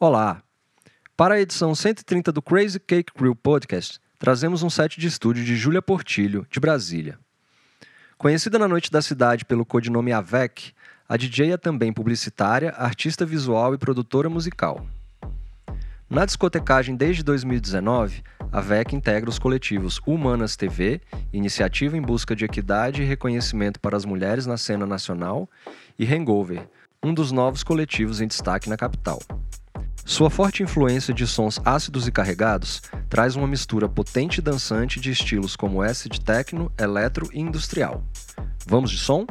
Olá! Para a edição 130 do Crazy Cake Crew Podcast, trazemos um set de estúdio de Júlia Portilho, de Brasília. Conhecida na noite da cidade pelo codinome Avec, a DJ é também publicitária, artista visual e produtora musical. Na discotecagem desde 2019, a VEC integra os coletivos Humanas TV, iniciativa em busca de equidade e reconhecimento para as mulheres na cena nacional, e Hangover, um dos novos coletivos em destaque na capital. Sua forte influência de sons ácidos e carregados traz uma mistura potente e dançante de estilos como acid techno, eletro e industrial. Vamos de som?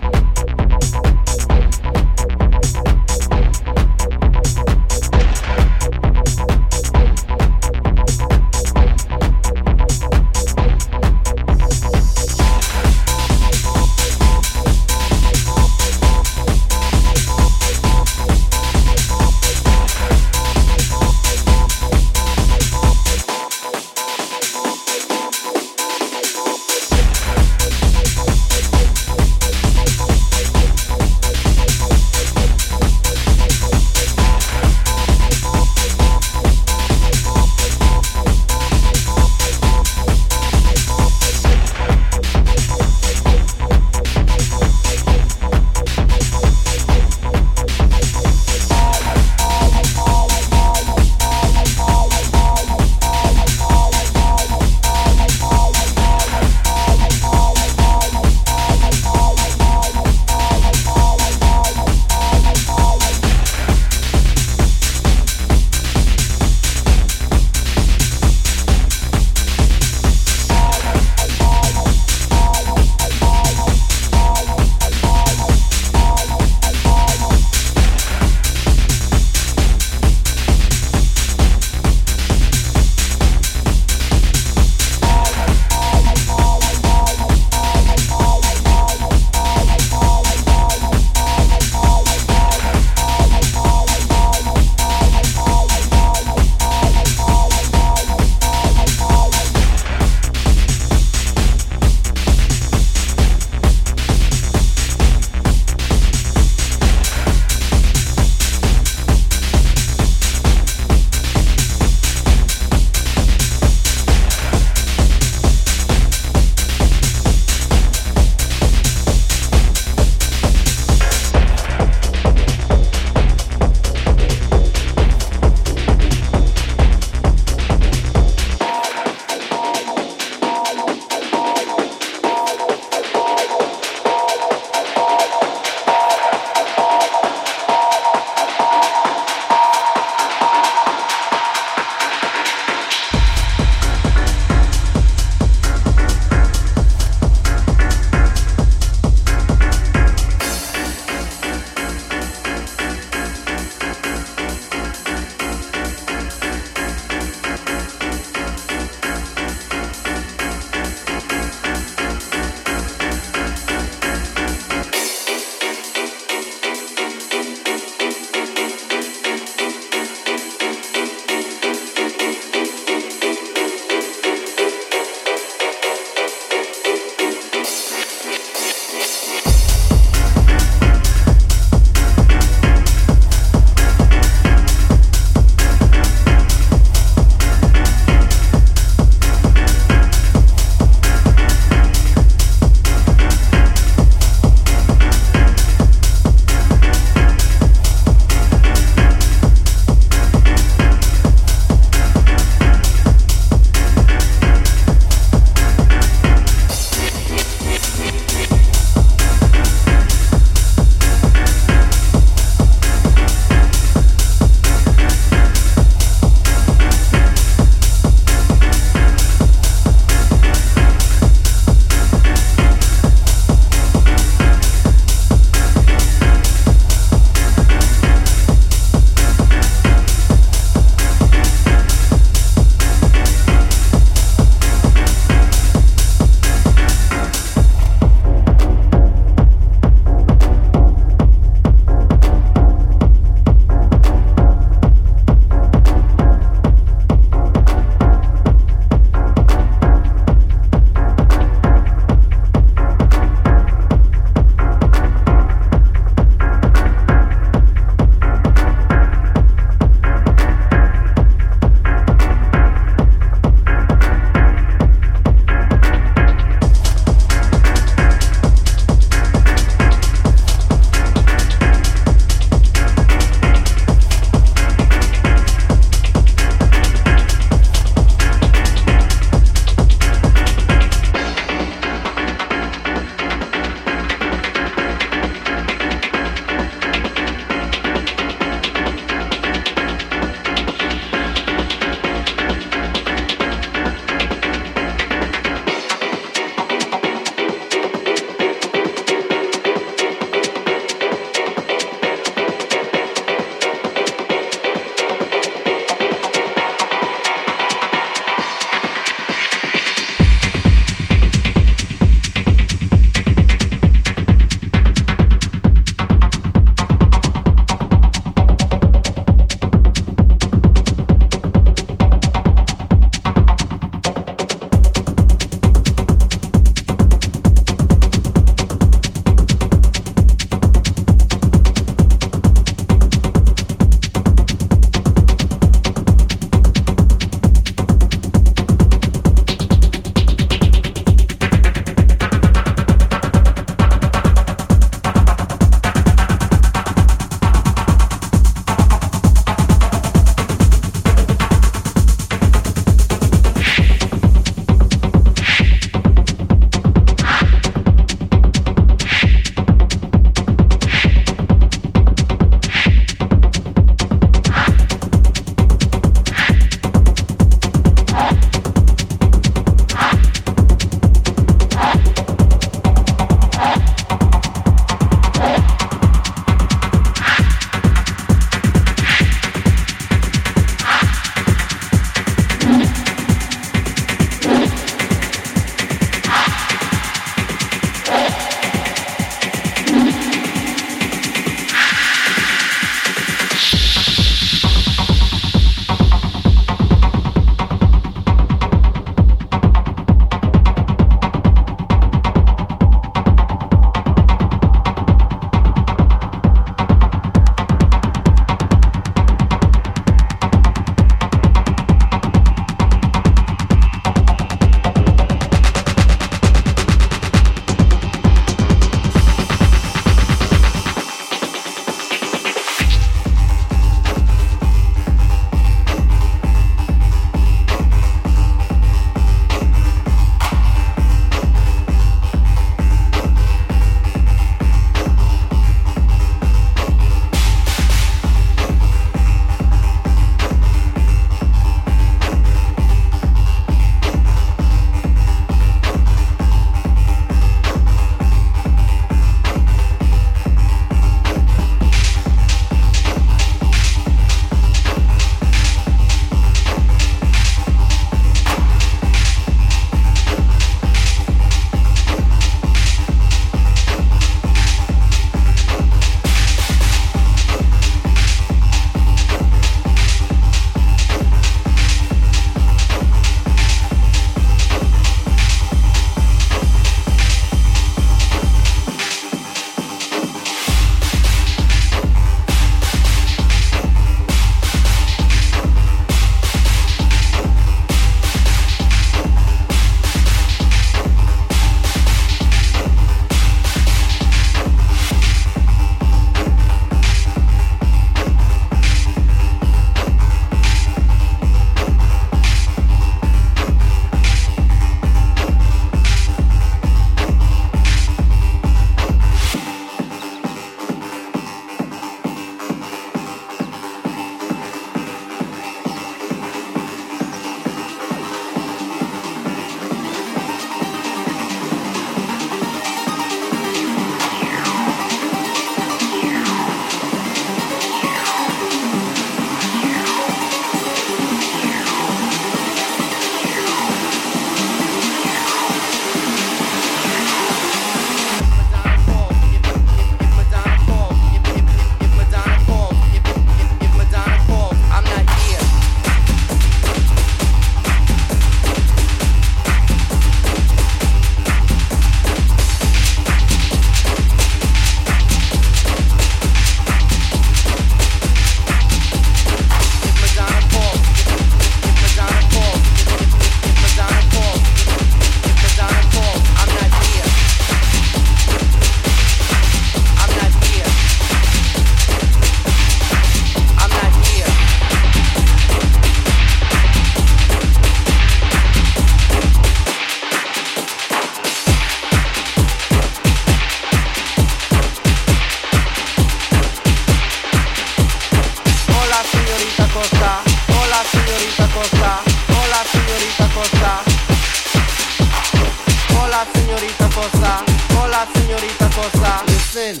I.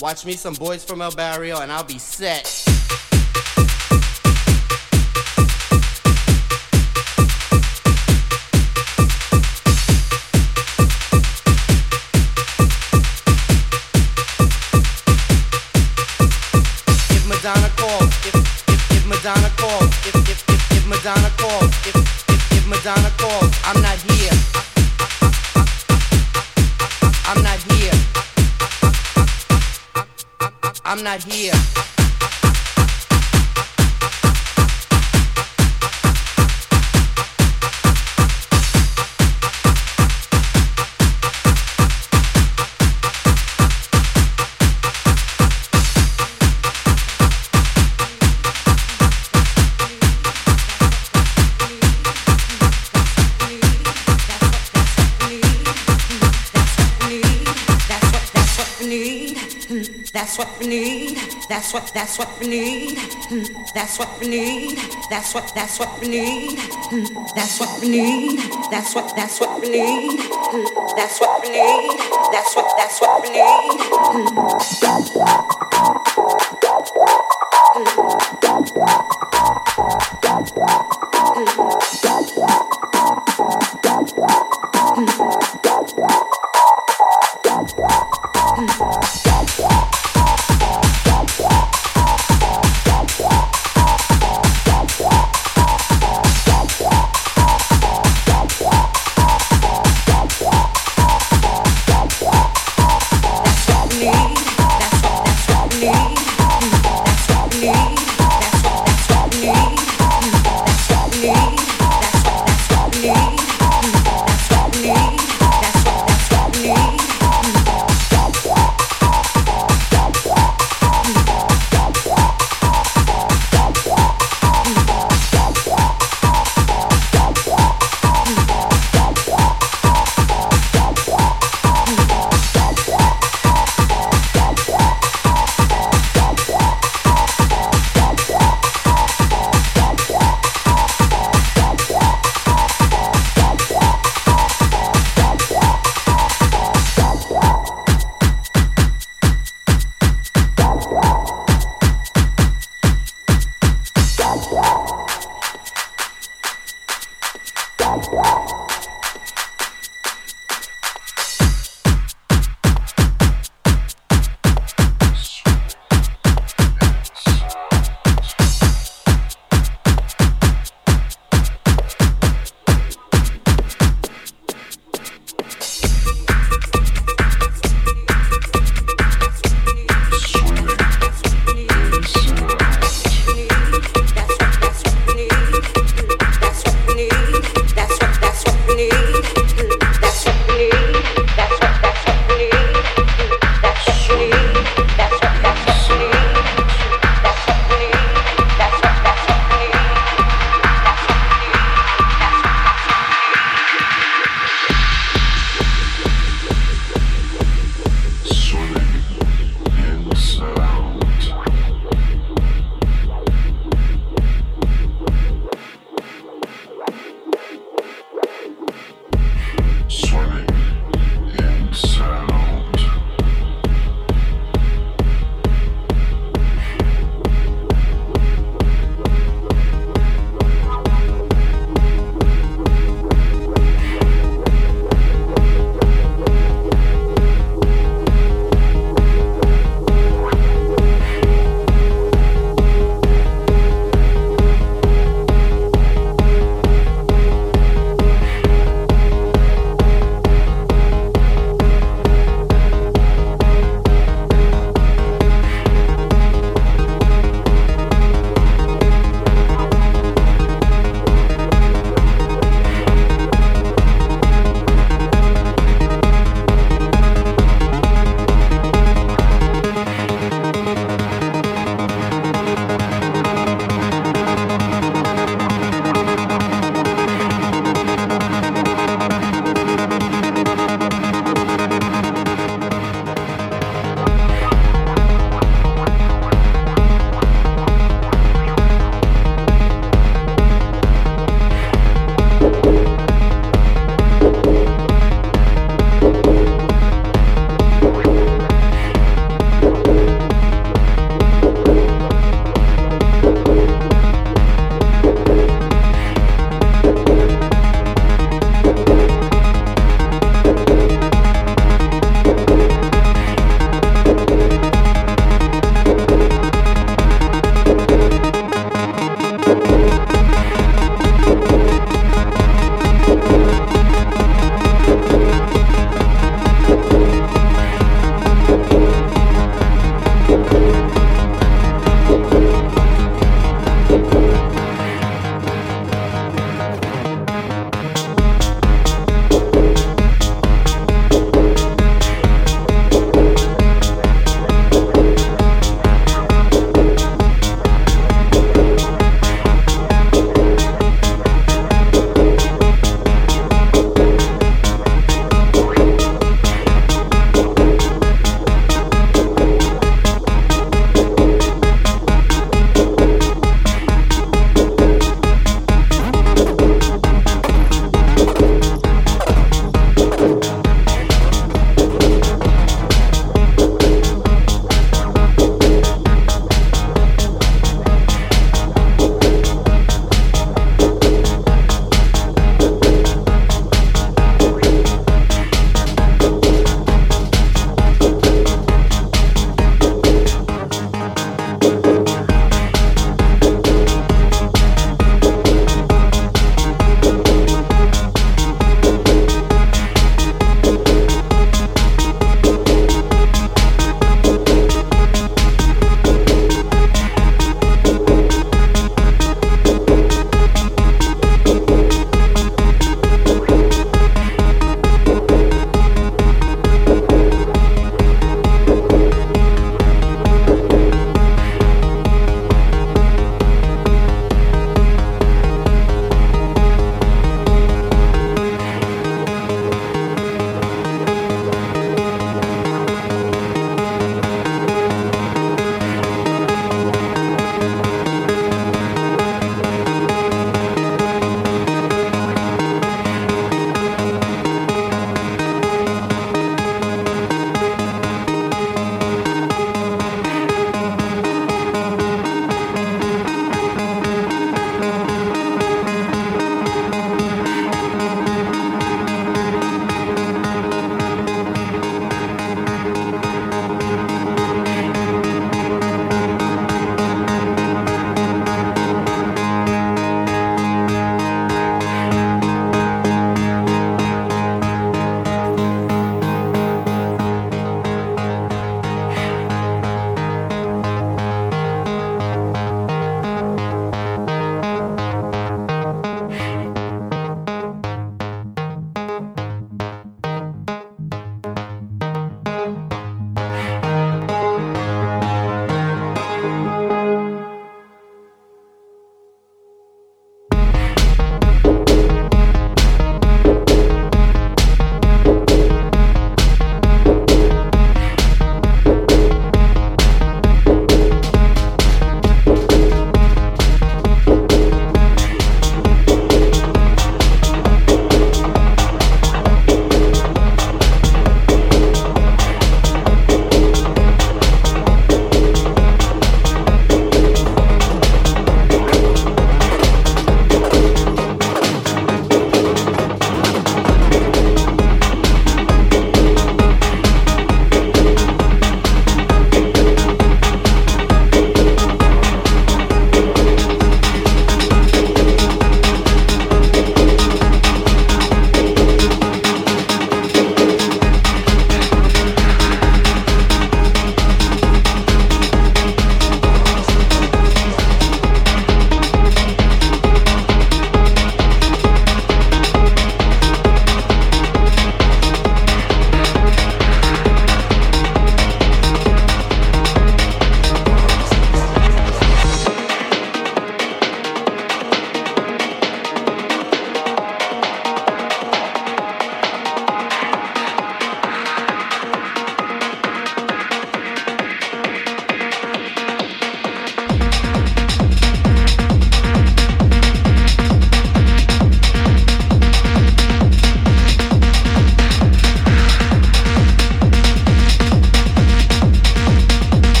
Watch me some boys from El Barrio and I'll be set. If Madonna calls, if, if, if Madonna calls, if, if, if, if Madonna calls, if, if, if Madonna calls, not here. That's what that's what we need. That's what we need. That's what that's what we need. That's what we need. That's what that's what we need. That's what we need. That's what that's what we need.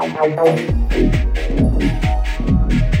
Thank you.